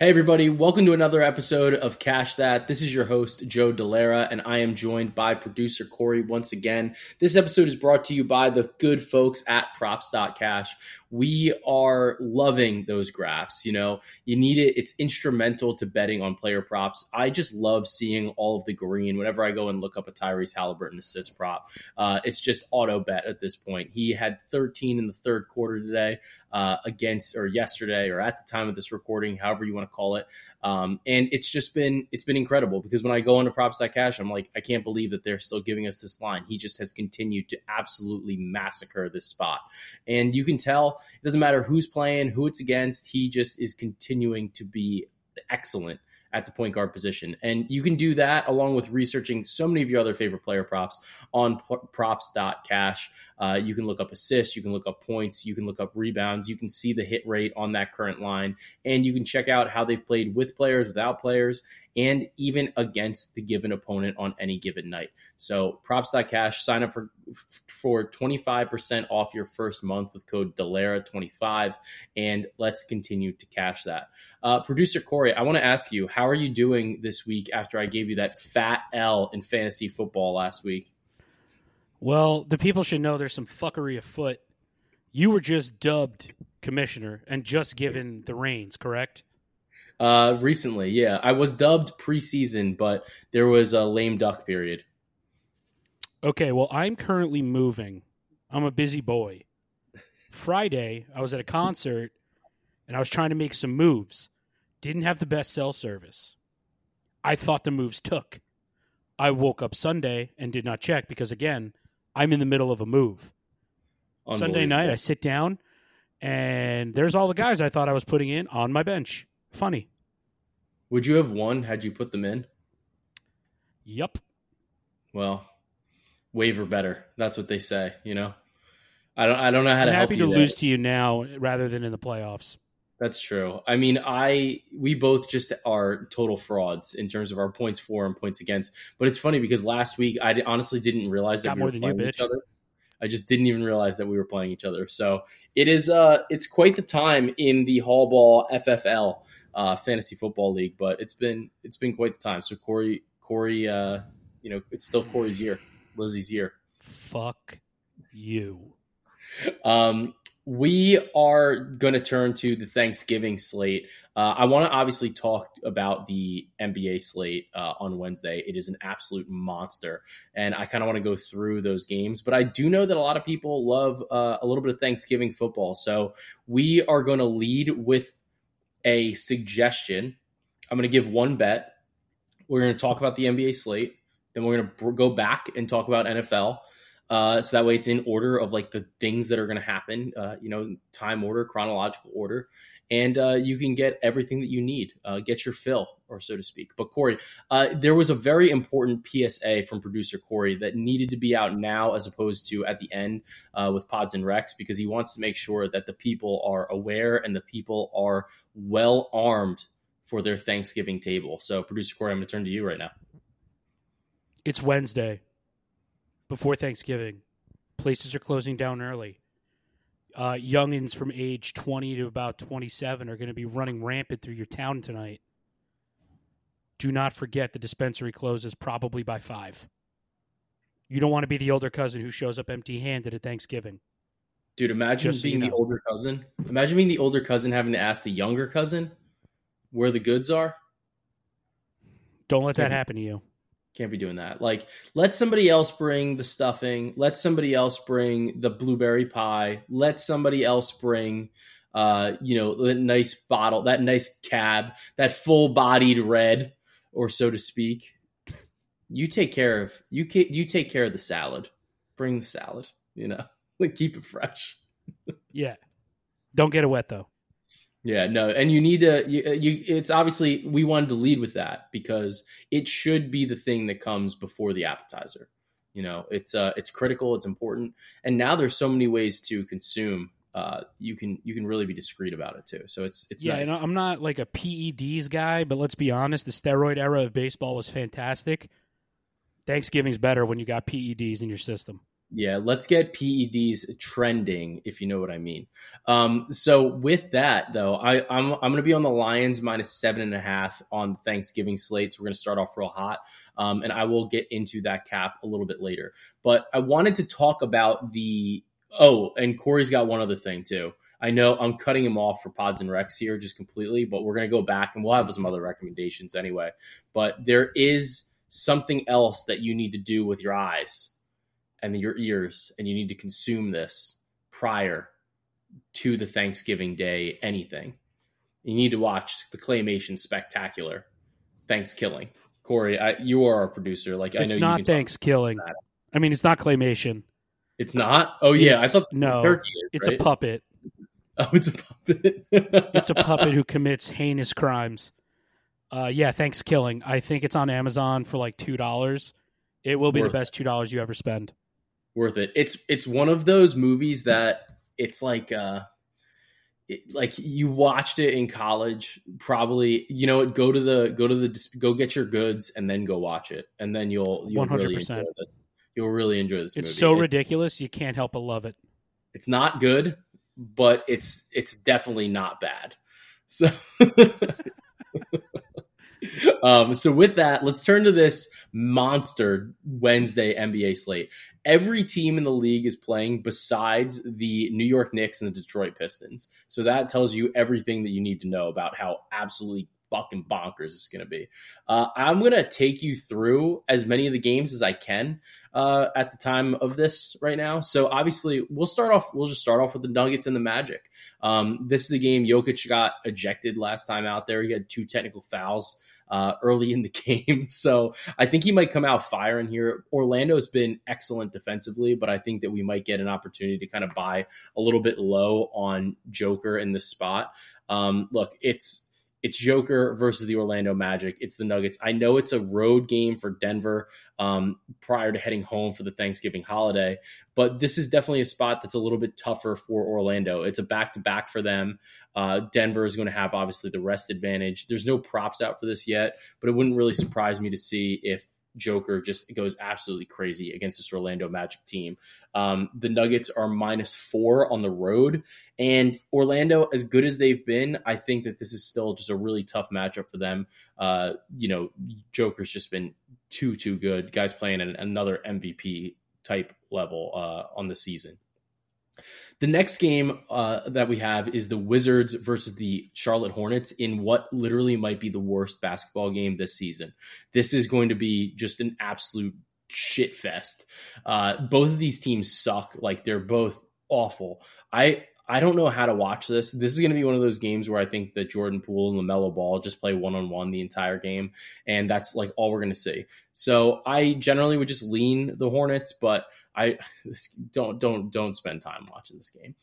Hey, everybody, welcome to another episode of Cash That. This is your host, Joe Dellera, and I am joined by producer Corey once again. This episode is brought to you by the good folks at Props.cash. We are loving those graphs. You know, you need it, it's instrumental to betting on player props. I just love seeing all of the green whenever I go and look up a Tyrese Halliburton assist prop. Uh, it's just auto bet at this point. He had 13 in the third quarter today uh, against or yesterday or at the time of this recording, however you want to call it. Um, and it's just been it's been incredible because when I go into props.cash, I'm like, I can't believe that they're still giving us this line. He just has continued to absolutely massacre this spot. And you can tell it doesn't matter who's playing, who it's against, he just is continuing to be excellent at the point guard position. And you can do that along with researching so many of your other favorite player props on props.cash. Uh, you can look up assists, you can look up points, you can look up rebounds, you can see the hit rate on that current line, and you can check out how they've played with players, without players, and even against the given opponent on any given night. So props.cash, sign up for for 25% off your first month with code DELLERA25, and let's continue to cash that. Uh, Producer Corey, I want to ask you, how are you doing this week after I gave you that fat L in fantasy football last week? Well, the people should know there's some fuckery afoot. You were just dubbed commissioner and just given the reins, correct? Uh, recently, yeah, I was dubbed preseason, but there was a lame duck period. Okay, well, I'm currently moving. I'm a busy boy. Friday, I was at a concert and I was trying to make some moves. Didn't have the best cell service. I thought the moves took. I woke up Sunday and did not check because, again, I'm in the middle of a move. Sunday night, I sit down and there's all the guys I thought I was putting in on my bench. Funny. Would you have won had you put them in? Yep. Well, waiver better. That's what they say. You know, I don't. I don't know how I'm to happy help to lose to you now rather than in the playoffs. That's true. I mean, I we both just are total frauds in terms of our points for and points against. But it's funny because last week I honestly didn't realize that Got we were than you, playing each other. I just didn't even realize that we were playing each other. So it is. Uh, it's quite the time in the Hall Ball FFL uh, fantasy football league, but it's been it's been quite the time. So Corey, Corey, uh, you know, it's still Corey's year, Lizzie's year. Fuck you. Um, we are going to turn to the Thanksgiving slate. Uh, I want to obviously talk about the NBA slate uh, on Wednesday. It is an absolute monster, and I kind of want to go through those games. But I do know that a lot of people love uh, a little bit of Thanksgiving football, so we are going to lead with a suggestion. I'm going to give one bet. We're going to talk about the NBA slate. Then we're going to go back and talk about NFL. Uh, so that way it's in order of like the things that are going to happen, uh, you know, time order, chronological order, and uh, you can get everything that you need, uh, get your fill, or so to speak. But Corey, uh, there was a very important PSA from producer Corey that needed to be out now as opposed to at the end uh, with Pods and Rex because he wants to make sure that the people are aware and the people are well armed for their Thanksgiving table. So, producer Corey, I'm going to turn to you right now. It's Wednesday before Thanksgiving. Places are closing down early. Uh, youngins from age 20 to about 27 are going to be running rampant through your town tonight. Do not forget the dispensary closes probably by 5. You don't want to be the older cousin who shows up empty handed at Thanksgiving. Dude, imagine Just so being you the older cousin. Imagine being the older cousin having to ask the younger cousin where the goods are. Don't let that happen to you. Can't be doing that. Like, let somebody else bring the stuffing. Let somebody else bring the blueberry pie. Let somebody else bring, uh, you know, that nice bottle, that nice cab, that full-bodied red, or so to speak. You take care of you. You take care of the salad. Bring the salad. You know, like keep it fresh. Yeah. Don't get it wet, though. Yeah, no, and you need to. You, you, it's obviously we wanted to lead with that because it should be the thing that comes before the appetizer. You know, it's uh, it's critical, it's important, and now there's so many ways to consume. Uh, you can you can really be discreet about it too. So it's it's yeah, nice. and I'm not like a PEDs guy, but let's be honest, the steroid era of baseball was fantastic. Thanksgiving's better when you got PEDs in your system. Yeah, let's get PEDs trending, if you know what I mean. Um, so with that though, I, I'm I'm to be on the Lions minus seven and a half on Thanksgiving slate. So we're to start off real hot, um, and I will get into that cap a little bit later. But I wanted to talk about the oh, and Corey's got one other thing too. I know I'm cutting him off for pods and recs here just completely, but we're to go back and we'll have some other recommendations anyway. But there is something else that you need to do with your eyes and your ears, and you need to consume this prior to the Thanksgiving Day anything. You need to watch the claymation spectacular Thanksgiving. Corey, I, you are our producer. Like it's I know not Thanksgiving. I mean, it's not claymation. It's not. Oh yeah, I It's- thought no, turkey is, It's right? a puppet. Oh, it's a puppet. It's a puppet who commits heinous crimes. Uh, yeah, thanks, killing. I think it's on Amazon for like two dollars. It will be Worth the best two dollars you ever spend. Worth it. It's it's one of those movies that it's like uh it, like you watched it in college probably you know go to the go to the go get your goods and then go watch it and then you'll you'll really 100%. enjoy this you'll really enjoy this It's movie. so it's, ridiculous you can't help but love it. it's not good but it's it's definitely not bad so um so with that let's turn to this monster wednesday nba slate every team in the league is playing besides the new york knicks and the detroit pistons so that tells you everything that you need to know about how absolutely fucking bonkers it's going to be uh, i'm going to take you through as many of the games as i can uh, at the time of this right now. So obviously, we'll start off. We'll just start off with the Nuggets and the Magic. Um, this is a game Jokic got ejected last time out there. He had two technical fouls uh, early in the game, so I think he might come out firing here. Orlando's been excellent defensively, but I think that we might get an opportunity to kind of buy a little bit low on Joker in this spot. Um, look, it's it's Joker versus the Orlando Magic. It's the Nuggets. I know it's a road game for Denver um, prior to heading home for the Thanksgiving holiday, but this is definitely a spot that's a little bit tougher for Orlando. It's a back to back for them. Uh, Denver is going to have obviously the rest advantage. There's no props out for this yet, but it wouldn't really surprise me to see if Joker just goes absolutely crazy against this Orlando Magic team. Um, the Nuggets are minus four on the road, and Orlando, as good as they've been, I think that this is still just a really tough matchup for them. Uh, you know, Joker's just been too too good. Guys playing at another MVP type level uh, on the season. The next game uh, that we have is the Wizards versus the Charlotte Hornets in what literally might be the worst basketball game this season. This is going to be just an absolute shit fest. Uh, both of these teams suck. Like they're both awful. I I don't know how to watch this. This is going to be one of those games where I think that Jordan Poole and LaMelo Ball just play one on one the entire game, and that's like all we're going to see. So I generally would just lean the Hornets, but I don't don't don't spend time watching this game.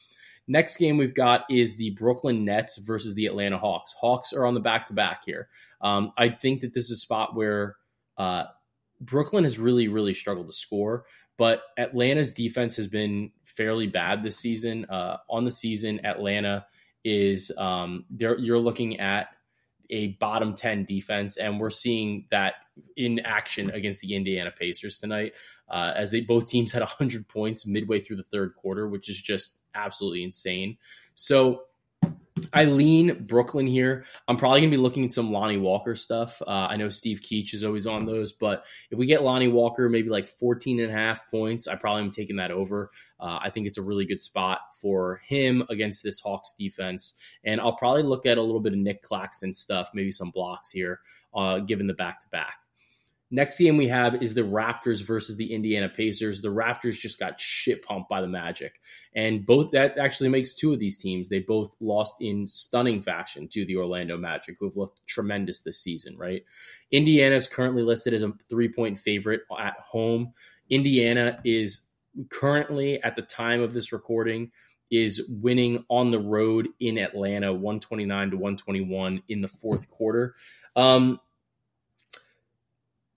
Next game we've got is the Brooklyn Nets versus the Atlanta Hawks. Hawks are on the back to back here. Um, I think that this is a spot where uh, Brooklyn has really really struggled to score but Atlanta's defense has been fairly bad this season. Uh, on the season, Atlanta is um, you're looking at a bottom 10 defense, and we're seeing that in action against the Indiana Pacers tonight, uh, as they both teams had 100 points midway through the third quarter, which is just absolutely insane. So I lean Brooklyn here. I'm probably going to be looking at some Lonnie Walker stuff. Uh, I know Steve Keach is always on those, but if we get Lonnie Walker maybe like 14 and a half points, I probably am taking that over. Uh, I think it's a really good spot for him against this Hawks defense. And I'll probably look at a little bit of Nic Claxton stuff, maybe some blocks here, uh, given the back to back. Next game we have is the Raptors versus the Indiana Pacers. The Raptors just got shit pumped by the Magic. And both that actually makes two of these teams. They both lost in stunning fashion to the Orlando Magic, who have looked tremendous this season, right? Indiana is currently listed as a three point favorite at home. Indiana is currently, at the time of this recording, is winning on the road in Atlanta 129 to 121 in the fourth quarter. Um,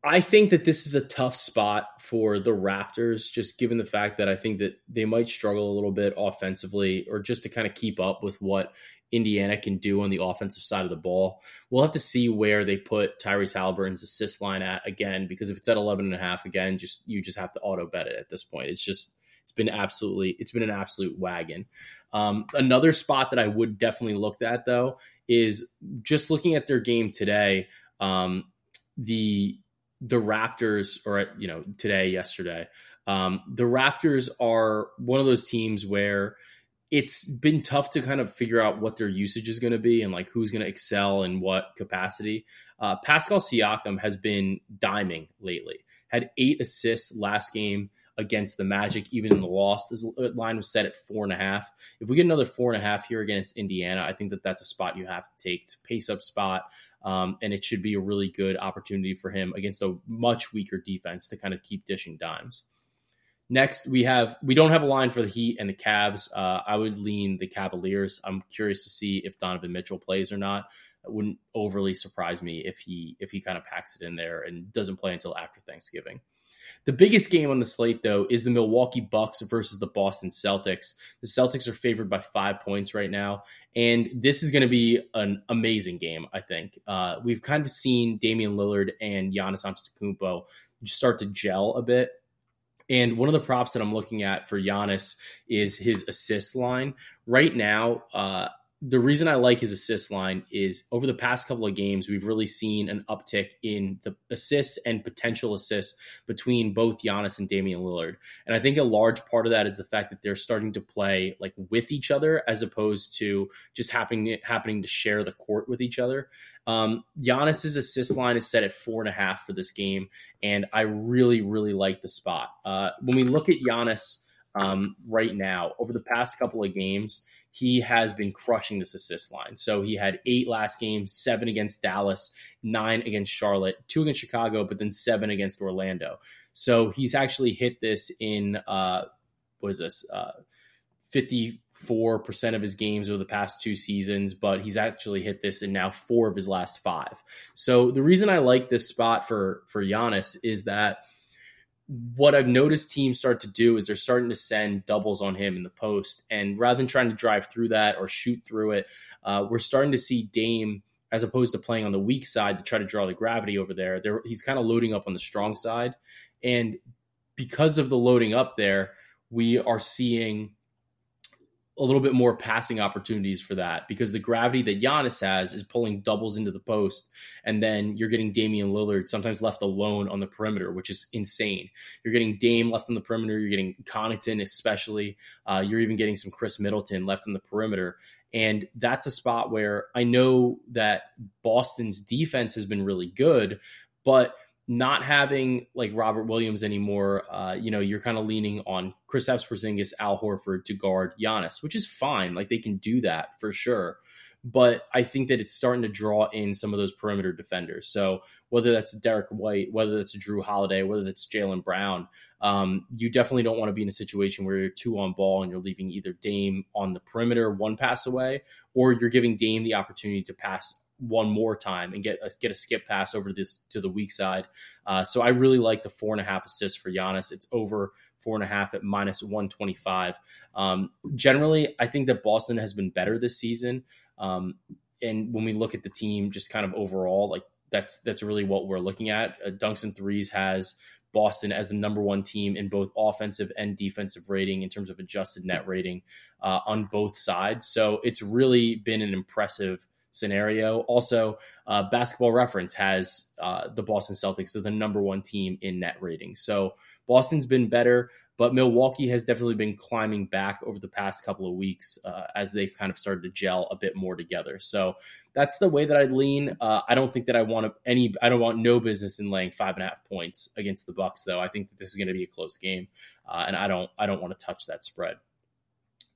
I think that this is a tough spot for the Raptors, just given the fact that I think that they might struggle a little bit offensively or just to kind of keep up with what Indiana can do on the offensive side of the ball. We'll have to see where they put Tyrese Halliburton's assist line at again, because if it's at 11 and a half again, just you just have to auto bet it at this point. It's just It's been absolutely, it's been an absolute wagon. Um, another spot that I would definitely look at though is just looking at their game today. Um, the the Raptors, or you know, today, yesterday, um, the Raptors are one of those teams where it's been tough to kind of figure out what their usage is going to be and like who's going to excel in what capacity. Uh, Pascal Siakam has been diming lately. Had eight assists last game against the Magic, even in the loss. This line was set at four and a half. If we get another four and a half here against Indiana, I think that that's a spot you have to take to pace up spot. Um, and it should be a really good opportunity for him against a much weaker defense to kind of keep dishing dimes. Next, we have we don't have a line for the Heat and the Cavs. Uh, I would lean the Cavaliers. I'm curious to see if Donovan Mitchell plays or not. It wouldn't overly surprise me if he if he kind of packs it in there and doesn't play until after Thanksgiving. The biggest game on the slate, though, is the Milwaukee Bucks versus the Boston Celtics. The Celtics are favored by five points right now, and this is going to be an amazing game. I think uh, we've kind of seen Damian Lillard and Giannis Antetokounmpo start to gel a bit and one of the props that I'm looking at for Giannis is his assist line. Right now, uh, the reason I like his assist line is over the past couple of games, we've really seen an uptick in the assists and potential assists between both Giannis and Damian Lillard. And I think a large part of that is the fact that they're starting to play like with each other as opposed to just happening happening to share the court with each other. Um, Giannis's assist line is set at four and a half for this game, and I really, really like the spot. Uh, when we look at Giannis um, right now, over the past couple of games, he has been crushing this assist line. So he had eight last game, seven against Dallas, nine against Charlotte, two against Chicago, but then seven against Orlando. So he's actually hit this in uh, what is this? Uh, 54% of his games over the past two seasons, but he's actually hit this in now four of his last five. So the reason I like this spot for for Giannis is that what I've noticed teams start to do is they're starting to send doubles on him in the post. And rather than trying to drive through that or shoot through it, uh, we're starting to see Dame, as opposed to playing on the weak side to try to draw the gravity over there, there he's kind of loading up on the strong side. And because of the loading up there, we are seeing a little bit more passing opportunities for that because the gravity that Giannis has is pulling doubles into the post, and then you're getting Damian Lillard sometimes left alone on the perimeter, which is insane. You're getting Dame left on the perimeter. You're getting Connaughton, especially. Uh, you're even getting some Khris Middleton left on the perimeter, and that's a spot where I know that Boston's defense has been really good, but not having like Robert Williams anymore, uh, you know, you're kind of leaning on Kristaps Porzingis, Al Horford to guard Giannis, which is fine. Like they can do that for sure. But I think that it's starting to draw in some of those perimeter defenders. So whether that's Derrick White, whether that's Jrue Holiday, whether that's Jaylen Brown, um, you definitely don't want to be in a situation where you're two on ball and you're leaving either Dame on the perimeter one pass away, or you're giving Dame the opportunity to pass one more time and get a, get a skip pass over to this to the weak side. Uh, so I really like the four and a half assists for Giannis. It's over four and a half at minus one twenty five. Um, generally, I think that Boston has been better this season. Um, and when we look at the team, just kind of overall, like that's that's really what we're looking at. Uh, Dunks and threes has Boston as the number one team in both offensive and defensive rating in terms of adjusted net rating uh, on both sides. So it's really been an impressive scenario. Also, uh, Basketball Reference has uh, the Boston Celtics as the number one team in net rating. So Boston's been better, but Milwaukee has definitely been climbing back over the past couple of weeks uh, as they've kind of started to gel a bit more together. So that's the way that I'd lean. Uh, I don't think that I want any. I don't want no business in laying five and a half points against the Bucks, though. I think that this is going to be a close game, uh, and I don't. I don't want to touch that spread.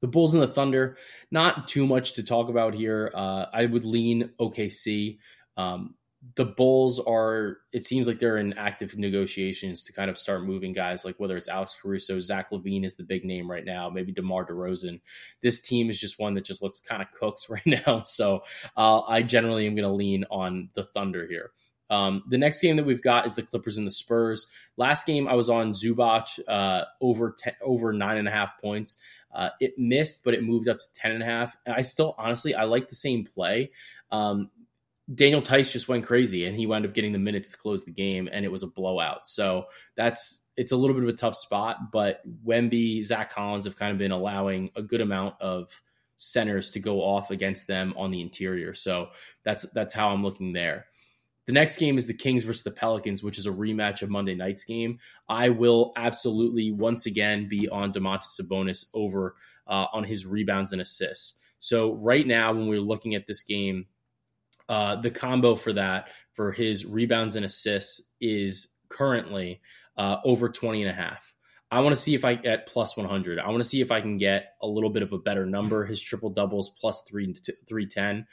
The Bulls and the Thunder, not too much to talk about here. Uh, I would lean OKC. Um, the Bulls are, it seems like they're in active negotiations to kind of start moving guys, like whether it's Alex Caruso, Zach LaVine is the big name right now, maybe DeMar DeRozan. This team is just one that just looks kind of cooked right now. So uh, I generally am going to lean on the Thunder here. Um, the next game that we've got is the Clippers and the Spurs. Last game I was on Zubac uh, over over nine and a half points. Uh, it missed, but it moved up to ten and a half. I still honestly I like the same play. Um, Daniel Theis just went crazy and he wound up getting the minutes to close the game, and it was a blowout. So that's it's a little bit of a tough spot, but Wemby, Zach Collins have kind of been allowing a good amount of centers to go off against them on the interior. So that's that's how I'm looking there. The next game is the Kings versus the Pelicans, which is a rematch of Monday night's game. I will absolutely once again be on Domantas Sabonis over uh, on his rebounds and assists. So right now, when we're looking at this game, uh, the combo for that for his rebounds and assists is currently uh, over 20 and a half. I want to see if I get plus 100. I want to see if I can get a little bit of a better number. His triple doubles plus three, 310.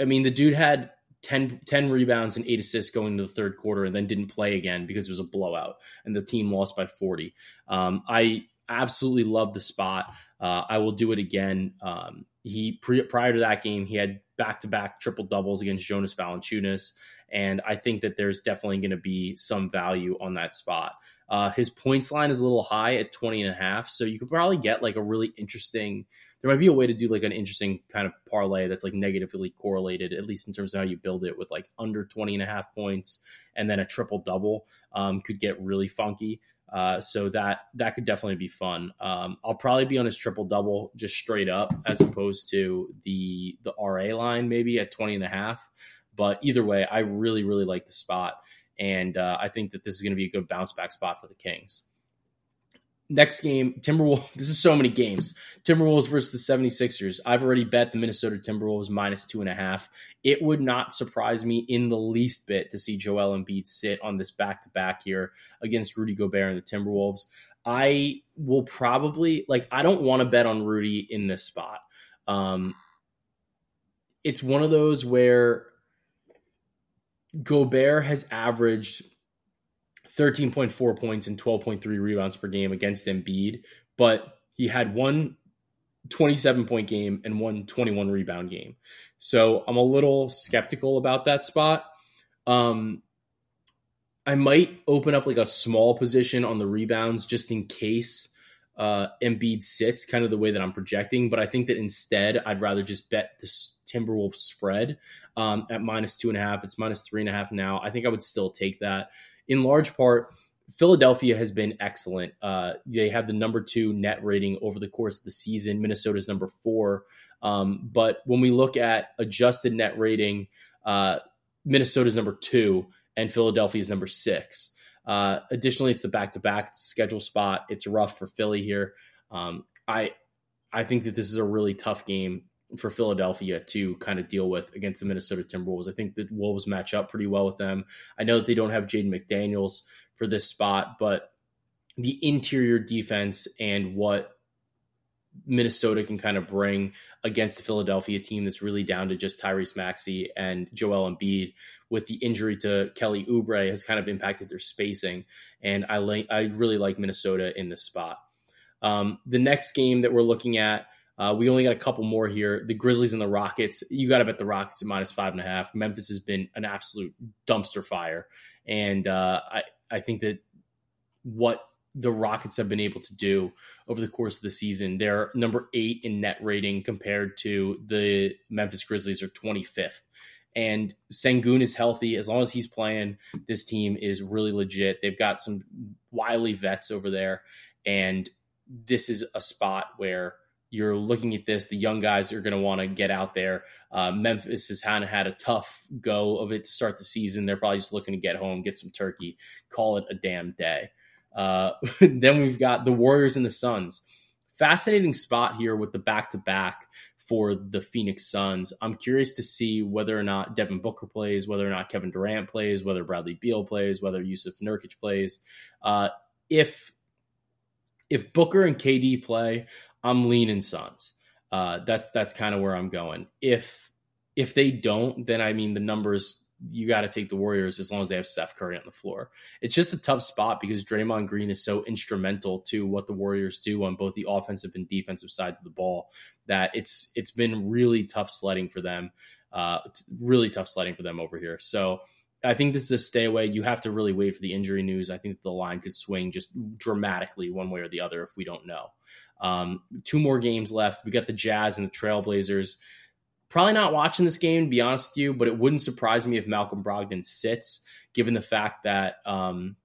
I mean, the dude had 10, 10 rebounds and eight assists going into the third quarter and then didn't play again because it was a blowout and the team lost by 40. Um, I absolutely love the spot. Uh, I will do it again. Um, he pre, prior to that game, he had back to back triple doubles against Jonas Valanciunas, and I think that there's definitely going to be some value on that spot. Uh, his points line is a little high at 20 and a half, so you could probably get like a really interesting. There might be a way to do like an interesting kind of parlay that's like negatively correlated, at least in terms of how you build it with like under 20 and a half points and then a triple double um, could get really funky. Uh, so that that could definitely be fun. Um, I'll probably be on his triple double just straight up as opposed to the the RA line maybe at 20 and a half. But either way, I really really like the spot, and uh, I think that this is going to be a good bounce back spot for the Kings next game, Timberwolves. This is so many games. Timberwolves versus the 76ers. I've already bet the Minnesota Timberwolves minus two and a half. It would not surprise me in the least bit to see Joel Embiid sit on this back to back here against Rudy Gobert and the Timberwolves. I will probably like. I don't want to bet on Rudy in this spot. Um, it's one of those where Gobert has averaged 13.4 points and 12.3 rebounds per game against Embiid, but he had one 27 point game and one 21 rebound game. So I'm a little skeptical about that spot. Um, I might open up like a small position on the rebounds just in case uh, Embiid sits, kind of the way that I'm projecting. But I think that instead, I'd rather just bet this Timberwolves spread um, at minus two and a half. It's minus three and a half now. I think I would still take that in large part, Philadelphia has been excellent. Uh, they have the number two net rating over the course of the season. Minnesota's number four. Um, but when we look at adjusted net rating, uh, Minnesota's number two and Philadelphia's number six. Uh, additionally, it's the back-to-back schedule spot. It's rough for Philly here. Um, I I think that this is a really tough game for Philadelphia to kind of deal with against the Minnesota Timberwolves. I think the Wolves match up pretty well with them. I know that they don't have Jaden McDaniels for this spot, but the interior defense and what Minnesota can kind of bring against the Philadelphia team that's really down to just Tyrese Maxey and Joel Embiid with the injury to Kelly Oubre has kind of impacted their spacing. And I I really like Minnesota in this spot. Um, the next game that we're looking at uh, we only got a couple more here. The Grizzlies and the Rockets. You got to bet the Rockets at minus five and a half. Memphis has been an absolute dumpster fire, and uh, I I think that what the Rockets have been able to do over the course of the season, they're number eight in net rating compared to the Memphis Grizzlies are twenty fifth. And Sengun is healthy. As long as he's playing, this team is really legit. They've got some wily vets over there, and this is a spot where you're looking at this, the young guys are going to want to get out there. Uh, Memphis has kind of had a tough go of it to start the season. They're probably just looking to get home, get some turkey, call it a damn day. Uh, then we've got the Warriors and the Suns. Fascinating spot here with the back to back for the Phoenix Suns. I'm curious to see whether or not Devin Booker plays, whether or not Kevin Durant plays, whether Bradley Beal plays, whether Jusuf Nurkic plays. Uh, if if Booker and KD play, I'm leaning Suns. Uh, that's that's kind of where I'm going. If if they don't, then I mean the numbers you got to take the Warriors as long as they have Steph Curry on the floor. It's just a tough spot because Draymond Green is so instrumental to what the Warriors do on both the offensive and defensive sides of the ball that it's it's been really tough sledding for them. Uh, really tough sledding for them over here. So I think this is a stay away. You have to really wait for the injury news. I think the line could swing just dramatically one way or the other if we don't know. Um, two more games left. We got the Jazz and the Trailblazers. Probably not watching this game, to be honest with you, but it wouldn't surprise me if Malcolm Brogdon sits, given the fact that um,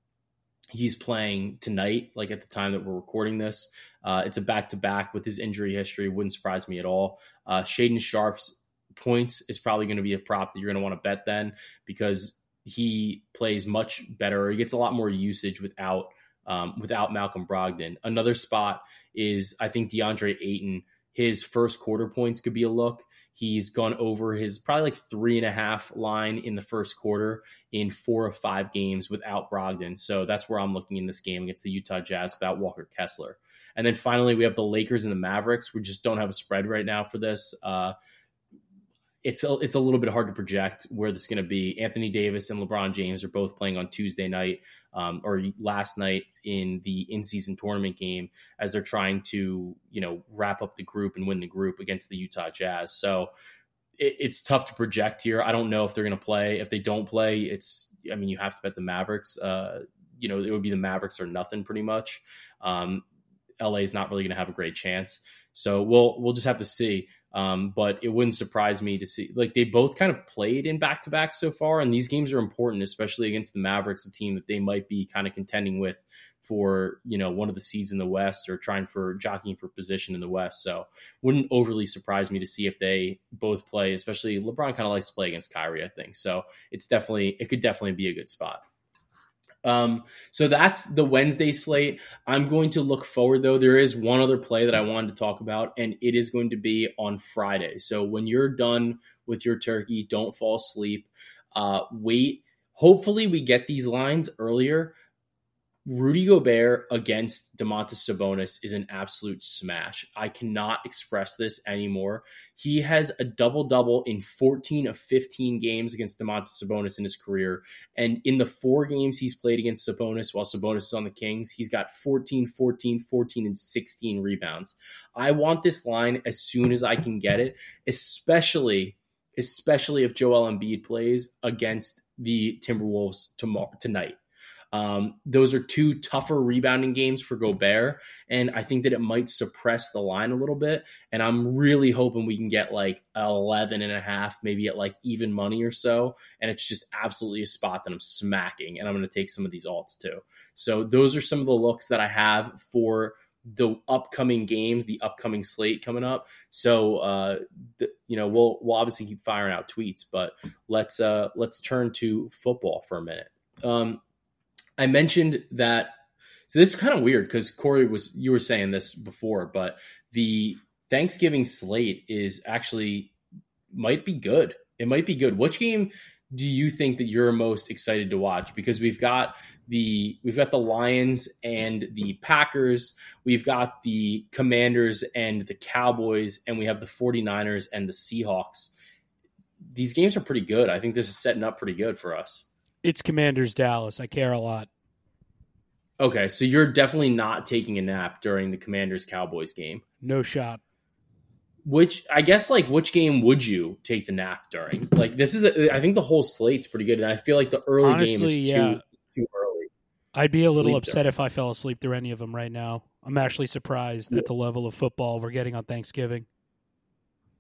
He's playing tonight, like at the time that we're recording this. Uh, it's a back to back with his injury history. Wouldn't surprise me at all. Uh, Shaedon Sharpe's points is probably going to be a prop that you're going to want to bet then because he plays much better. He gets a lot more usage without um, without Malcolm Brogdon. Another spot is I think DeAndre Ayton. His first quarter points could be a look. He's gone over his probably like three and a half line in the first quarter in four or five games without Brogdon. So that's where I'm looking in this game against the Utah Jazz without Walker Kessler. And then finally, we have the Lakers and the Mavericks. We just don't have a spread right now for this. Uh, it's a, it's a little bit hard to project where this is going to be. Anthony Davis and LeBron James are both playing on Tuesday night um, or last night in the in-season tournament game as they're trying to you know wrap up the group and win the group against the Utah Jazz. So it, it's tough to project here. I don't know if they're going to play. If they don't play, it's I mean you have to bet the Mavericks. Uh, you know it would be the Mavericks or nothing pretty much. Um, LA is not really going to have a great chance. So we'll we'll just have to see. Um, but it wouldn't surprise me to see like they both kind of played in back to back so far, and these games are important, especially against the Mavericks, a team that they might be kind of contending with for you know one of the seeds in the West or trying for jockeying for position in the West. So wouldn't overly surprise me to see if they both play, especially LeBron kind of likes to play against Kyrie, I think. So it's definitely it could definitely be a good spot. Um, so that's the Wednesday slate. I'm going to look forward though. There is one other play that I wanted to talk about, and it is going to be on Friday. So when you're done with your turkey, don't fall asleep. Uh, wait. Hopefully, we get these lines earlier Rudy Gobert against Domantas Sabonis is an absolute smash. I cannot express this anymore. He has a double double in 14 of 15 games against Domantas Sabonis in his career. And in the four games he's played against Sabonis while Sabonis is on the Kings, he's got 14, 14, 14, and 16 rebounds. I want this line as soon as I can get it, especially, especially if Joel Embiid plays against the Timberwolves tomorrow tonight. Um, those are two tougher rebounding games for Gobert, and I think that it might suppress the line a little bit. And I'm really hoping we can get like 11 and a half, maybe at like even money or so. And it's just absolutely a spot that I'm smacking, and I'm going to take some of these alts too. So those are some of the looks that I have for the upcoming games, the upcoming slate coming up. So, uh, you know, we'll we'll obviously keep firing out tweets, but let's uh, let's turn to football for a minute. Um, I mentioned that. So this is kind of weird because Corey was you were saying this before, but the Thanksgiving slate is actually might be good. It might be good. Which game do you think that you're most excited to watch? Because we've got the we've got the Lions and the Packers, we've got the Commanders and the Cowboys, and we have the 49ers and the Seahawks. These games are pretty good. I think this is setting up pretty good for us. It's Commanders Dallas. I care a lot. Okay, so you're definitely not taking a nap during the Commanders Cowboys game. No shot. Which I guess like which game would you take the nap during? Like this is a, I think the whole slate's pretty good and I feel like the early Honestly, game is yeah. too too early. I'd be a little upset during. if I fell asleep through any of them right now. I'm actually surprised at the level of football we're getting on Thanksgiving.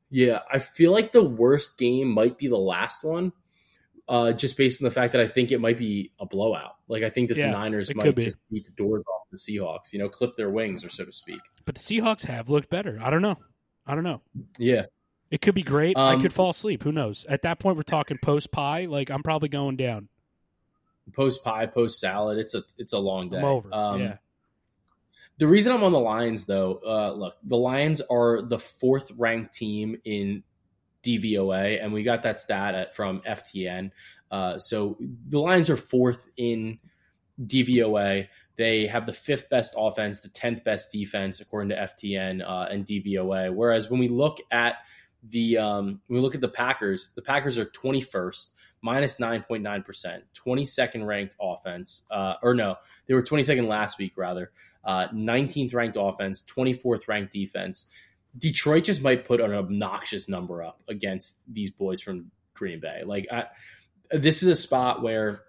Yeah, I feel like the worst game might be the last one uh, just based on the fact that I think it might be a blowout. Like I think that yeah, the Niners might just beat the doors off the Seahawks, you know, clip their wings or so to speak. But the Seahawks have looked better. I don't know. I don't know. Yeah. It could be great. Um, I could fall asleep. Who knows? At that point, we're talking post pie. Like I'm probably going down. Post pie, post salad. It's a it's a long day. I'm over. Um, yeah. The reason I'm on the Lions, though, uh, look, the Lions are the fourth ranked team in DVOA, and we got that stat at, from FTN. Uh, so the Lions are fourth in DVOA. They have the fifth best offense, the tenth best defense, according to FTN uh, and DVOA. Whereas when we look at the um, when we look at the Packers, the Packers are twenty first, minus nine point nine percent, twenty second ranked offense. Uh, or no, they were twenty second last week rather. Uh, nineteenth ranked offense, twenty fourth ranked defense. Detroit just might put an obnoxious number up against these boys from Green Bay. Like, I, this is a spot where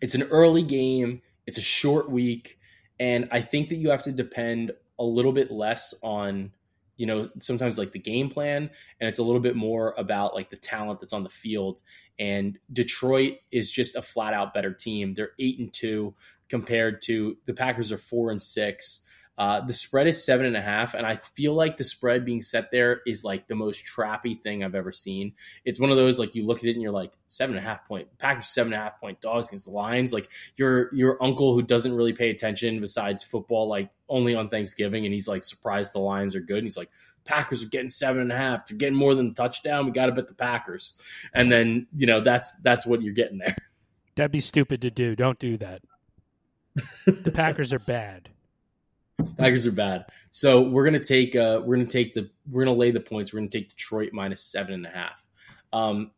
it's an early game, it's a short week, and I think that you have to depend a little bit less on, you know, sometimes like the game plan, and it's a little bit more about like the talent that's on the field. And Detroit is just a flat out better team. They're eight and two compared to the Packers are four and six. Uh, the spread is seven and a half, and I feel like the spread being set there is like the most trappy thing I've ever seen. It's one of those like you look at it and you're like seven and a half point Packers seven and a half point dogs against the Lions. Like your your uncle who doesn't really pay attention besides football, like only on Thanksgiving, and he's like surprised the Lions are good. And he's like, Packers are getting seven and a half. They're getting more than touchdown. We got to bet the Packers, and then you know that's that's what you're getting there. That'd be stupid to do. Don't do that. the Packers are bad. Tigers are bad. So we're gonna take uh, we're gonna take the we're gonna lay the points. We're gonna take Detroit minus seven and a half. Um,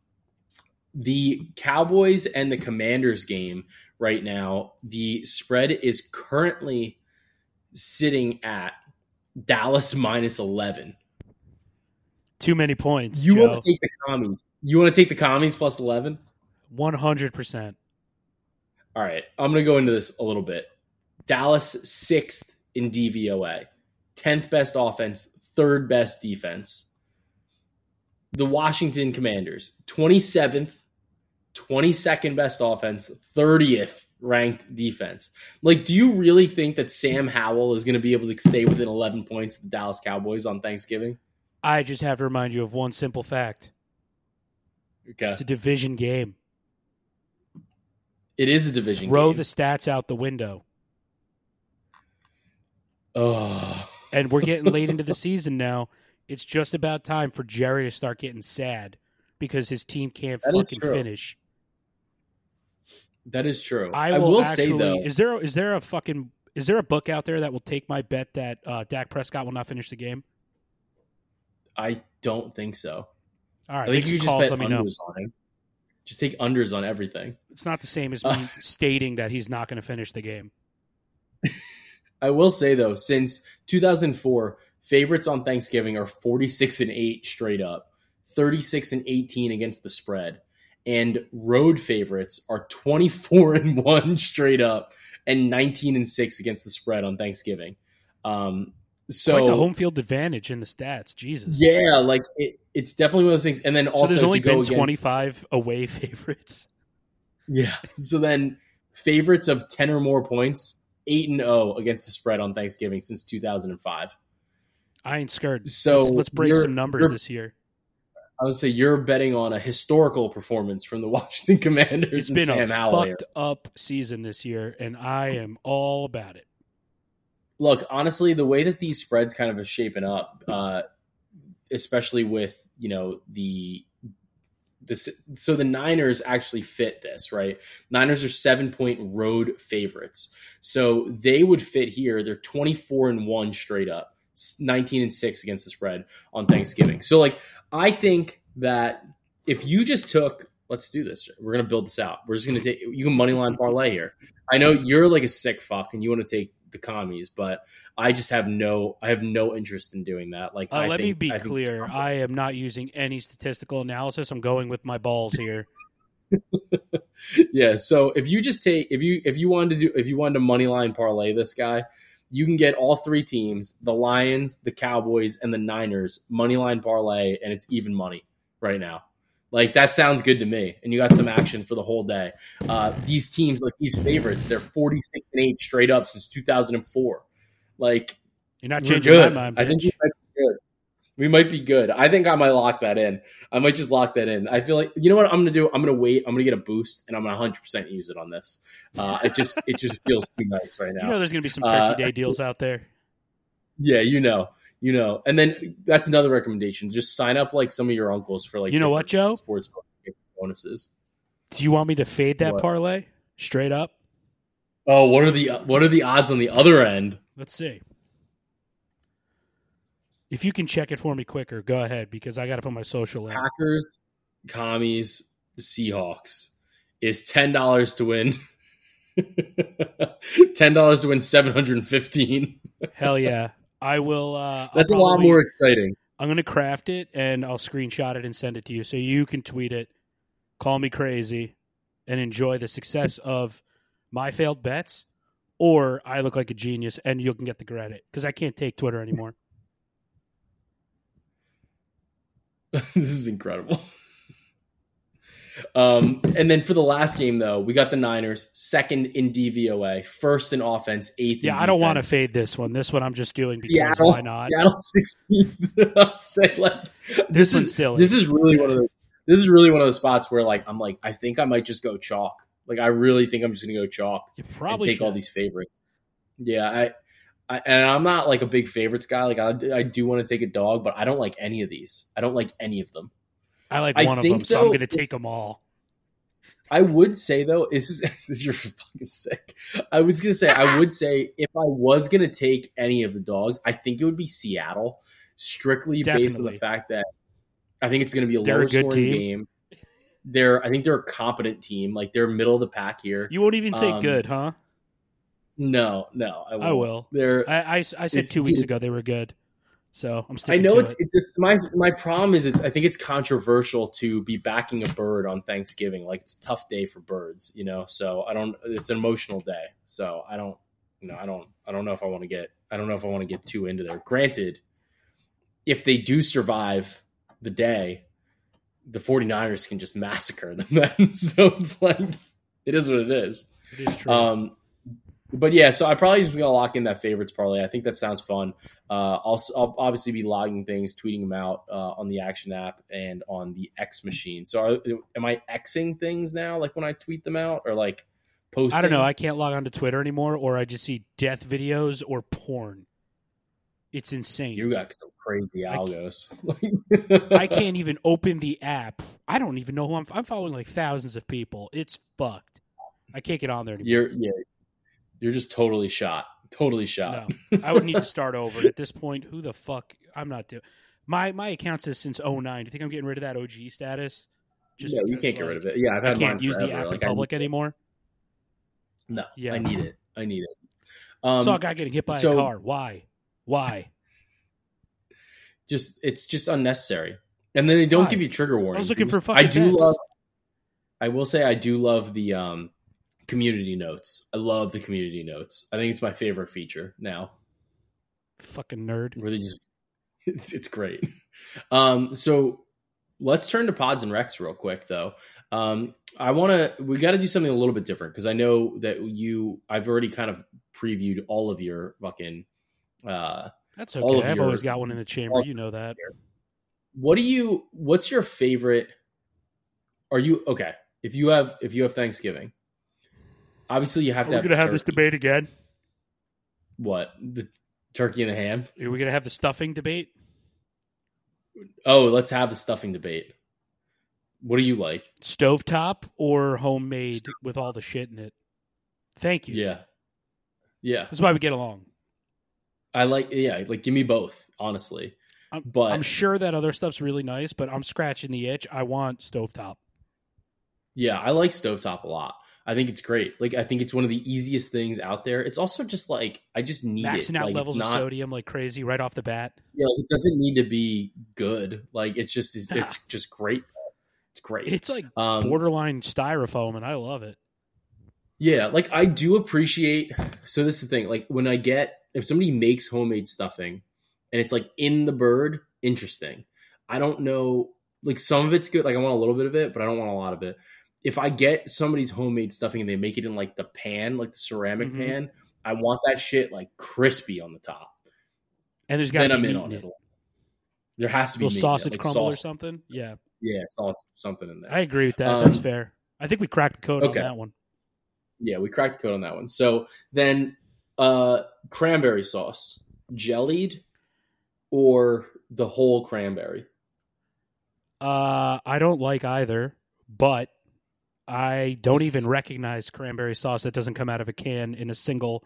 the Cowboys and the Commanders game right now, the spread is currently sitting at Dallas minus eleven. Too many points. You Joe. want to take the commies? You want to take the commies plus eleven? One hundred percent. All right, I'm gonna go into this a little bit. Dallas sixth in DVOA, tenth best offense, third best defense. The Washington Commanders, 27th, 22nd best offense, 30th ranked defense. Like, do you really think that Sam Howell is going to be able to stay within 11 points of the Dallas Cowboys on Thanksgiving? I just have to remind you of one simple fact. Okay. It's a division game. It is a division Throw game. the stats out the window. Oh. And we're getting late into the season now. It's just about time for Jerry to start getting sad because his team can't That fucking finish. That is true. I I will, will, actually. say though, is there is there a fucking is there a book out there that will take my bet that uh, Dak Prescott will not finish the game? I don't think so. All right, I think you just calls. bet Let me know. on him. Just take unders on everything. It's not the same as me Uh, stating that he's not going to finish the game. I will say though, since 2004, favorites on Thanksgiving are 46 and 8 straight up, 36 and 18 against the spread, and road favorites are 24 and 1 straight up and 19 and 6 against the spread on Thanksgiving. Um, so Quite the home field advantage in the stats. Jesus. yeah, like it, it's definitely one of those things. And then So also there's only to go been against, 25 away favorites. Yeah. So then favorites of 10 or more points, 8 and 0 against the spread on Thanksgiving since 2005. I ain't scared. So let's, let's break some numbers this year. I would say you're betting on a historical performance from the Washington Commanders It's and been Sam a Howell. here. fucked up season this year, and I am all about it. Look, honestly, the way that these spreads kind of have shapen up, uh, especially with you know the this, so the Niners actually fit this right. Niners are seven point road favorites, so they would fit here. They're twenty four and one straight up, nineteen and six against the spread on Thanksgiving. So like, I think that if you just took let's do this. We're gonna build this out. We're just gonna take you can money line parlay here. I know you're like a sick fuck and you want to take the commies, but I just have no I have no interest in doing that. Like Uh, let me be I clear. I am not using any statistical analysis. I'm going with my balls here. yeah. So if you just take if you if you wanted to do if you wanted to money line parlay this guy, you can get all three teams: the Lions, the Cowboys, and the Niners money line parlay, and it's even money right now. Like that sounds good to me, and you got some action for the whole day. Uh, these teams, like these favorites, they're forty six and eight straight up since two thousand and four. Like You're not changing my mind, I think bitch. we might be good. We might be good. I think I might lock that in. I might just lock that in. I feel like you know what I'm gonna do. I'm gonna wait. I'm gonna get a boost, and I'm gonna 100 percent use it on this. Uh, it just it just feels too nice right now. You know, there's going to be some Uh, Turkey Day deals out there. yeah, you know, you know. And then that's another recommendation. Just sign up like some of your uncles for like You know what, Joe? Sports bonuses. Do you want me to fade that What? parlay straight up? Oh, what are the what are the odds on the other end? Let's see. If you can check it for me quicker, go ahead because I got to put my social in. Packers, commies, Seahawks is ten dollars to win. ten dollars to win seven hundred and fifteen. Hell yeah. I will. Uh, That's I'll a lot probably- more exciting. I'm going to craft it and I'll screenshot it and send it to you so you can tweet it, call me crazy, and enjoy the success of my failed bets, or I look like a genius and you can get the credit because I can't take Twitter anymore. this is incredible. Um, and then for the last game, though, we got the Niners second in DVOA, first in offense, eighth. Yeah, I don't want to fade this one. This one I'm just doing because Seattle, why not? Seattle 16th. I'll say like This this is silly. This is really one of those. This is really one of those spots where like I'm like I think I might just go chalk. Like I really think I'm just gonna go chalk You and probably take all these favorites. Yeah, I, I and I'm not like a big favorites guy. Like I, I do want to take a dog, but I don't like any of these. I don't like any of them. I like I one of think, them, so I'm going to take them all. I would say though, this is this you're fucking sick. I was gonna say I would say if I was gonna take any of the dogs, I think it would be Seattle, strictly based on the fact that I think it's gonna be a They're lower scoring game. They're I think they're a competent team. Like they're middle of the pack here. You won't even say Um, good, huh? No, no, I, I will. They're I, I, I said two weeks ago they were good, so I'm I know it's, it. it's just- my my problem is I think it's controversial to be backing a bird on Thanksgiving. Like it's a tough day for birds, you know. So I don't. It's an emotional day. So I don't. You know, I don't. I don't know if I want to get. I don't know if I want to get too into there. Granted, if they do survive the day, the 49ers can just massacre them. Then so it's like it is what it is. It is true. Um, but yeah, so I probably just gonna lock in that favorites parlay. I think that sounds fun. Uh, I'll, I'll obviously be logging things, tweeting them out uh, on the Action app and on the X machine. So, are, am I Xing things now? Like when I tweet them out, or like posting? I don't know. I can't log on to Twitter anymore, or I just see death videos or porn. It's insane. you got some crazy I algos. I can't even open the app. I don't even know who I'm. I'm following like thousands of people. It's fucked. I can't get on there anymore. You're yeah, you're just totally shot. Totally shot. No, I would need to start over. At this point, who the fuck? I'm not doing. My my account says since 09. Do you think I'm getting rid of that OG status? yeah, you can't get rid of it. Yeah, I've I had can't mine use the app Like, in I- public anymore. no, Yeah. I need it. I need it. Um, Saw a guy getting hit by so- a car. Why? Why? just it's just unnecessary. And then they don't Why? give you trigger warnings. I was looking for fucking I do bets. love. I will say I do love the um, community notes. I love the community notes. I think it's my favorite feature now. Fucking nerd. Where they just it's, it's great. Um, so let's turn to pods and recs real quick though. Um, I want to we got to do something a little bit different because I know that you I've already kind of previewed all of your fucking uh That's okay. I've your- always got one in the chamber. You know that. what do you what's your favorite are you okay if you have if you have thanksgiving obviously you have Are to we have gonna have this debate again? what the turkey and the ham Are we gonna have the stuffing debate? oh let's have the stuffing debate what do you like Stovetop or homemade with all the shit in it? Thank you. yeah yeah That's why we get along. i like yeah like give me both honestly I'm, but I'm sure that other stuff's really nice, but I'm scratching the itch. I want stovetop. yeah i like stovetop a lot i think it's great like i think it's one of the easiest things out there it's also just like i just need Maxing it out like, levels it's of sodium like crazy right off the bat. Yeah, it doesn't need to be good. Like it's just it's, it's just great. It's great. It's like um, borderline styrofoam, and I love it. yeah, like I do appreciate. So this is the thing. Like when I get if somebody makes homemade stuffing and it's like in the bird, interesting. I don't know. Like some of it's good. Like I want a little bit of it, but I don't want a lot of it. If I get somebody's homemade stuffing and they make it in like the pan, like the ceramic Mhm. pan, I want that shit like crispy on the top. And there's got to I'm be in meat on in it. it. There has to be sausage like crumble or something. Yeah, Yeah, sauce something in there. I agree with that. Um, That's fair. I think we cracked the code okay. on that one. Yeah, we cracked the code on that one. So then, uh, cranberry sauce, jellied, or the whole cranberry. Uh, I don't like either, but I don't even recognize cranberry sauce that doesn't come out of a can in a single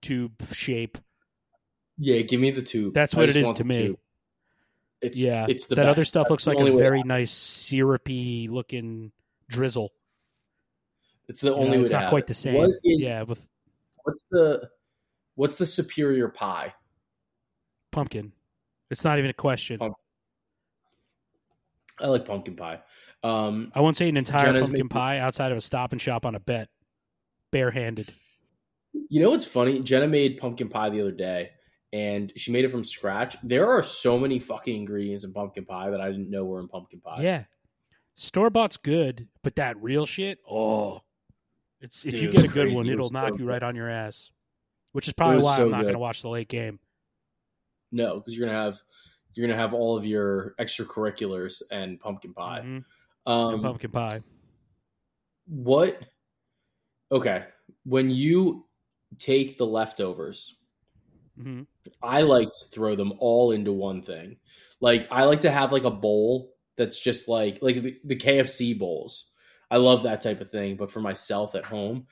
tube shape. Yeah, give me the tube. That's what it is to me. tube. It's yeah, it's the that other stuff That's looks like a very nice syrupy looking drizzle. It's the You only know, way it's to not quite it. the same. What is, yeah, with What's the what's the superior pie? pumpkin. It's not even a question. Pump- I like pumpkin pie. Um, I won't say an entire Jenna's pumpkin making- pie outside of a stop and shop on a bet, barehanded. You know what's funny? Jenna made pumpkin pie the other day, and she made it from scratch. There are so many fucking ingredients in pumpkin pie that I didn't know were in pumpkin pie. Yeah. Store bought's good, but that real shit, oh, it's if you get a good one, It it'll knock you right on your ass. Which is probably why so I'm not going to watch the late game. No, because you're gonna have you're gonna have all of your extracurriculars and pumpkin pie. Mhm. Um, pumpkin pie. what? Okay, when you take the leftovers, mm-hmm. I like to throw them all into one thing. Like I like to have like a bowl that's just like like the, the KFC bowls. I love that type of thing, but for myself at home,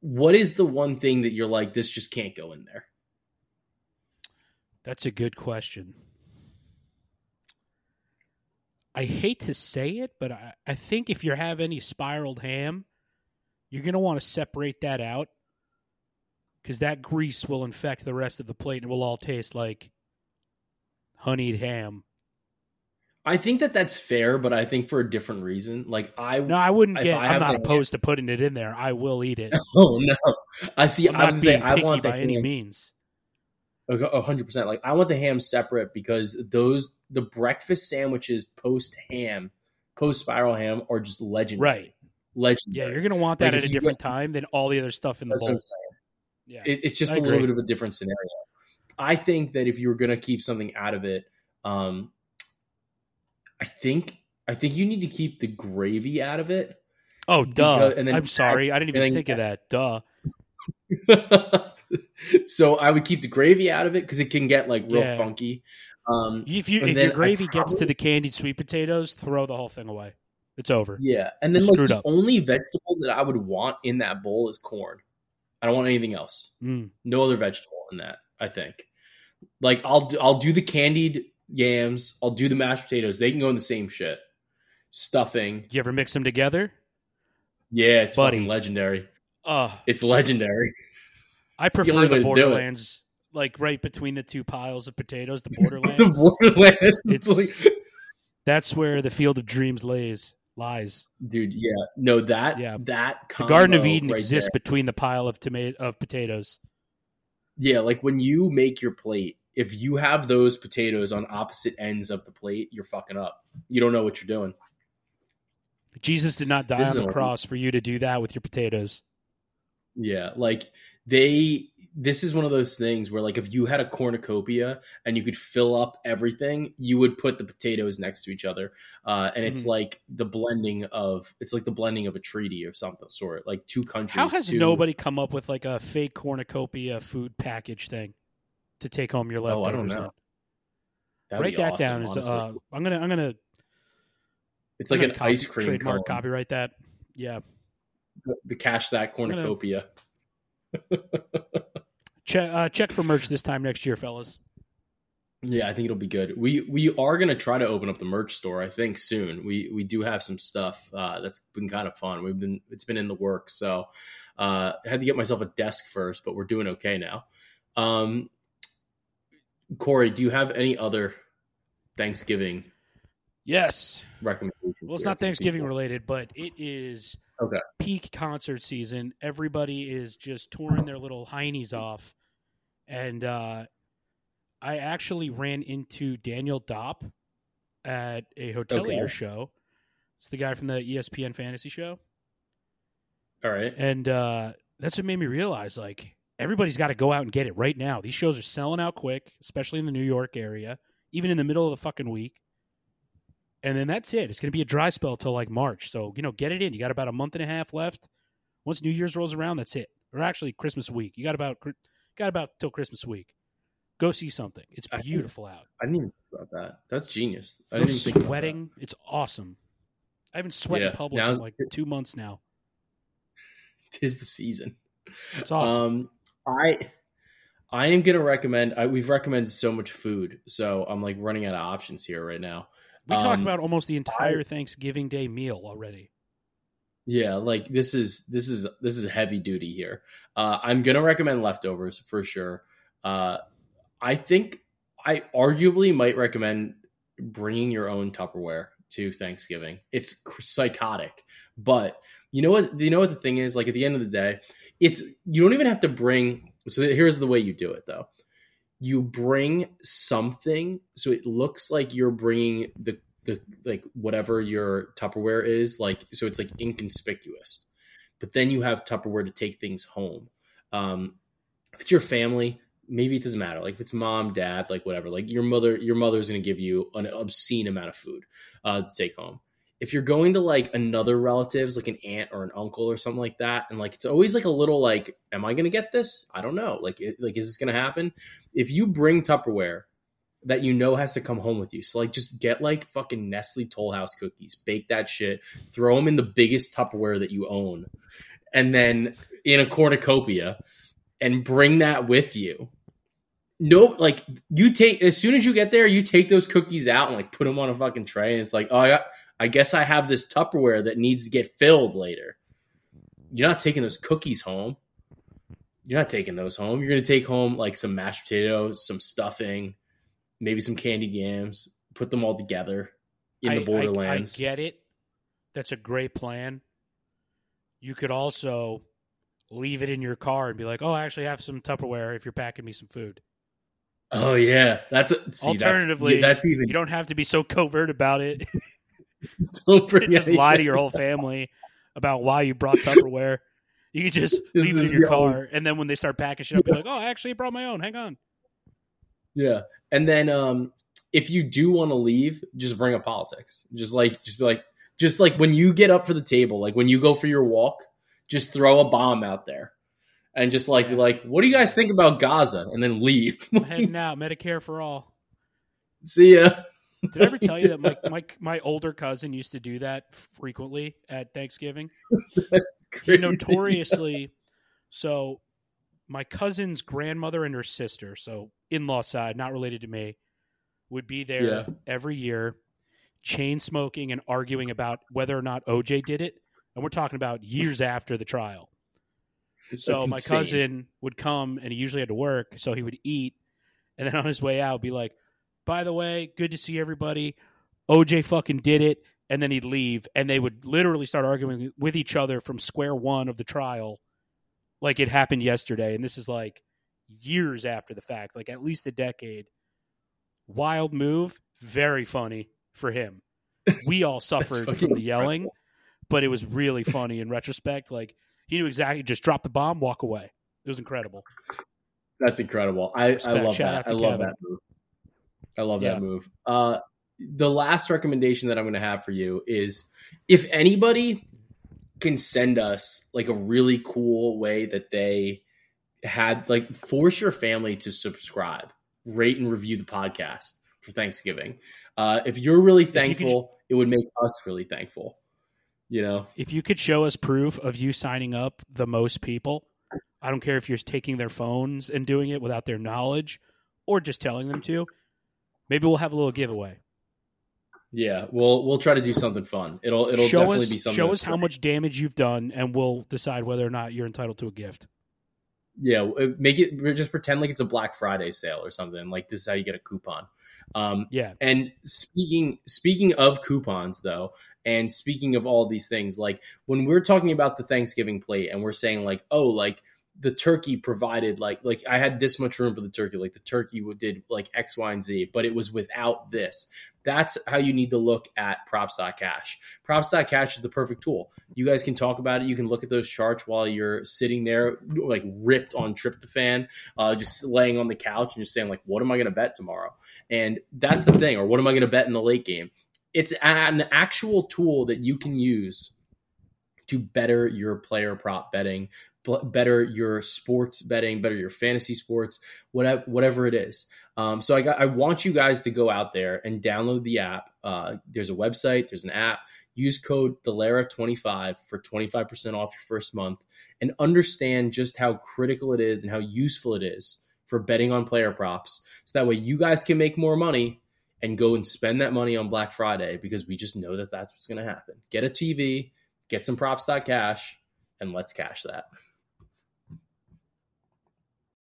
what is the one thing that you're like this just can't go in there? That's a good question. I hate to say it, but I, I think if you have any spiraled ham, you're going to want to separate that out because that grease will infect the rest of the plate and it will all taste like honeyed ham. I think that that's fair, but I think for a different reason. Like I No, I wouldn't get. I I'm not opposed to putting it in there. I will eat it. Oh no! I see. I'm I not saying being I picky want by any ham, means. A hundred percent. Like I want the ham separate because those the breakfast sandwiches post ham, post spiral ham are just legendary. Right. Legendary. Yeah, you're going to want that Like, at a different time than all the other stuff in the bowl. Yeah. It, it's just I a little bit of a different scenario. I think that if you were going to keep something out of it, um, I think I think you need to keep the gravy out of it. oh, duh. because- and then I'm sorry. I didn't even think of that. Duh. so I would keep the gravy out of it because it can get like real Yeah. funky. Um, If you if your gravy gets to the candied sweet potatoes, throw the whole thing away. It's over. yeah, and then like, the up. only vegetable that I would want in that bowl is corn. I don't want anything else. Mm. No other vegetable in that. I think. Like I'll do, I'll do the candied yams. I'll do the mashed potatoes. They can go in the same shit. Stuffing. You ever mix them together? Yeah, it's Buddy. fucking legendary. Uh, It's legendary. I prefer the it. Borderlands, like right between the two piles of potatoes. The Borderlands, the Borderlands. Borderlands. It's- like, That's where the Field of Dreams lays lies. dude. Yeah, no that. Yeah. that. The Garden of Eden right exists there. between the pile of tomato of potatoes. Yeah, like when you make your plate, if you have those potatoes on opposite ends of the plate, you're fucking up. You don't know what you're doing. Jesus did not die This on the cross for you to do that with your potatoes. Yeah, like they this is one of those things where like if you had a cornucopia and you could fill up everything, you would put the potatoes next to each other. Uh and it's Mhm. like the blending of it's like the blending of a treaty of some sort, like two countries. How has two- nobody come up with like a fake cornucopia food package thing to take home your Oh, I leftovers? don't know. Write that awesome, down. As, uh, I'm gonna I'm gonna it's I'm like gonna an copy- ice cream trademark cone. copyright that. Yeah. The, the cash that cornucopia. Check uh, check for merch this time next year, fellas. Yeah, I think it'll be good. We we are gonna try to open up the merch store. I think soon. We we do have some stuff uh, that's been kind of fun. We've been it's been in the works. So uh, I had to get myself a desk first, but we're doing okay now. Um, Corey, do you have any other Thanksgiving Yes. recommendations? Well, it's not Thanksgiving people? related, but it is Okay. peak concert season. Everybody is just touring their little heinies off. And uh, I actually ran into Daniel Dopp at a hotelier Okay. show. It's the guy from the ESPN fantasy show. All right. And uh, that's what made me realize like everybody's got to go out and get it right now. These shows are selling out quick, especially in the New York area, even in the middle of the fucking week. And then that's it. It's going to be a dry spell till like March. So, you know, get it in. You got about a month and a half left. Once New Year's rolls around, that's it. Or actually Christmas week. You got about got about till Christmas week. Go see something. It's I beautiful out. I didn't even think about that. That's genius. I didn't even think about that. sweating. It's awesome. I haven't sweat Yeah, in public in like two months now. Tis the season. It's awesome. Um, I I am gonna recommend. I, we've recommended so much food, so I'm like running out of options here right now. We talked um, about almost the entire Thanksgiving Day meal already. Yeah, like this is this is this is heavy duty here. Uh, I'm gonna recommend leftovers for sure. Uh, I think I arguably might recommend bringing your own Tupperware to Thanksgiving. It's psychotic, but you know what? You know what the thing is? Like at the end of the day, it's you don't even have to bring. So here's the way you do it, though. You bring something so it looks like you're bringing the the like whatever your Tupperware is, like so it's like inconspicuous. But then you have Tupperware to take things home. Um, if it's your family, maybe it doesn't matter. Like if it's mom, dad, like whatever. Like your mother, your mother's to give you an obscene amount of food uh, to take home. If you're going to like another relatives, like an aunt or an uncle or something like that, and like it's always like a little like, am I going to get this? I don't know. Like, it, like is this going to happen? If you bring Tupperware that you know has to come home with you. So like just get like fucking Nestle Toll House cookies, bake that shit, throw them in the biggest Tupperware that you own, and then in a cornucopia, and bring that with you. No, like you take as soon as you get there, you take those cookies out and like put them on a fucking tray, and it's like, oh, I, got, I guess I have this Tupperware that needs to get filled later. You're not taking those cookies home. You're not taking those home. You're gonna take home like some mashed potatoes, some stuffing, maybe some candied yams, put them all together in I, the borderlands. I, I get it. That's a great plan. You could also leave it in your car and be like, "Oh, I actually have some Tupperware if you're packing me some food." Oh yeah, that's a, see, alternatively. That's, that's, even you don't have to be so covert about it. so pretty, just lie to your whole family about why you brought Tupperware. You can just leave it in your car, own. and then when they start packing shit up, be like, "Oh, I actually brought my own. Hang on." Yeah, and then um, if you do want to leave, just bring up politics. Just like, just be like, just like when you get up for the table, like when you go for your walk, just throw a bomb out there and just like yeah. be like, "What do you guys think about Gaza?" and then leave. Heading out. Medicare for all. See ya. Did I ever tell you that my, my my older cousin used to do that frequently at Thanksgiving? That's crazy. He notoriously. So, my cousin's grandmother and her sister, so in-law side, not related to me, would be there yeah. every year, chain smoking and arguing about whether or not OJ did it, and we're talking about years after the trial. So That's my insane. cousin would come and he usually had to work, so he would eat and then on his way out be like, "By the way, good to see everybody. OJ fucking did it." And then he'd leave and they would literally start arguing with each other from square one of the trial like it happened yesterday and this is like years after the fact, like at least a decade. Wild move, very funny for him. We all suffered from the yelling, but it was really funny in retrospect. Like he knew exactly, just drop the bomb, walk away. It was incredible. That's incredible. I, I love Shout that. I love Kevin. that move. I love yeah. that move. Uh, the last recommendation that I'm going to have for you is if anybody can send us like a really cool way that they had like force your family to subscribe, rate and review the podcast for Thanksgiving. Uh, if you're really thankful, you could, it would make us really thankful. You know, if you could show us proof of you signing up the most people, I don't care if you're taking their phones and doing it without their knowledge or just telling them to. Maybe we'll have a little giveaway. Yeah, we'll we'll try to do something fun. It'll it'll show definitely us, be something. Show us how much damage you've done, and we'll decide whether or not you're entitled to a gift. Yeah, uh, make it just pretend like it's a Black Friday sale or something. Like this is how you get a coupon. Um, yeah. And speaking speaking of coupons though, and speaking of all these things, like when we're talking about the Thanksgiving plate and we're saying like, oh, like the turkey provided like like I had this much room for the turkey. Like the turkey did like X, Y, and Z, but it was without this. That's how you need to look at props.cash. Props.cash is the perfect tool. You guys can talk about it. You can look at those charts while you're sitting there, like ripped on tryptophan, uh, just laying on the couch and just saying, like, what am I going to bet tomorrow? And that's the thing. Or what am I going to bet in the late game? It's an actual tool that you can use to better your player prop betting, better your sports betting, better your fantasy sports, whatever whatever it is. Um, so I got, I want you guys to go out there and download the app. Uh, there's a website, there's an app. Use code DELLERA25 for 25% off your first month, and understand just how critical it is and how useful it is for betting on player props. So that way you guys can make more money and go and spend that money on Black Friday because we just know that that's what's going to happen. Get a TV, get some props.cash, and let's cash that.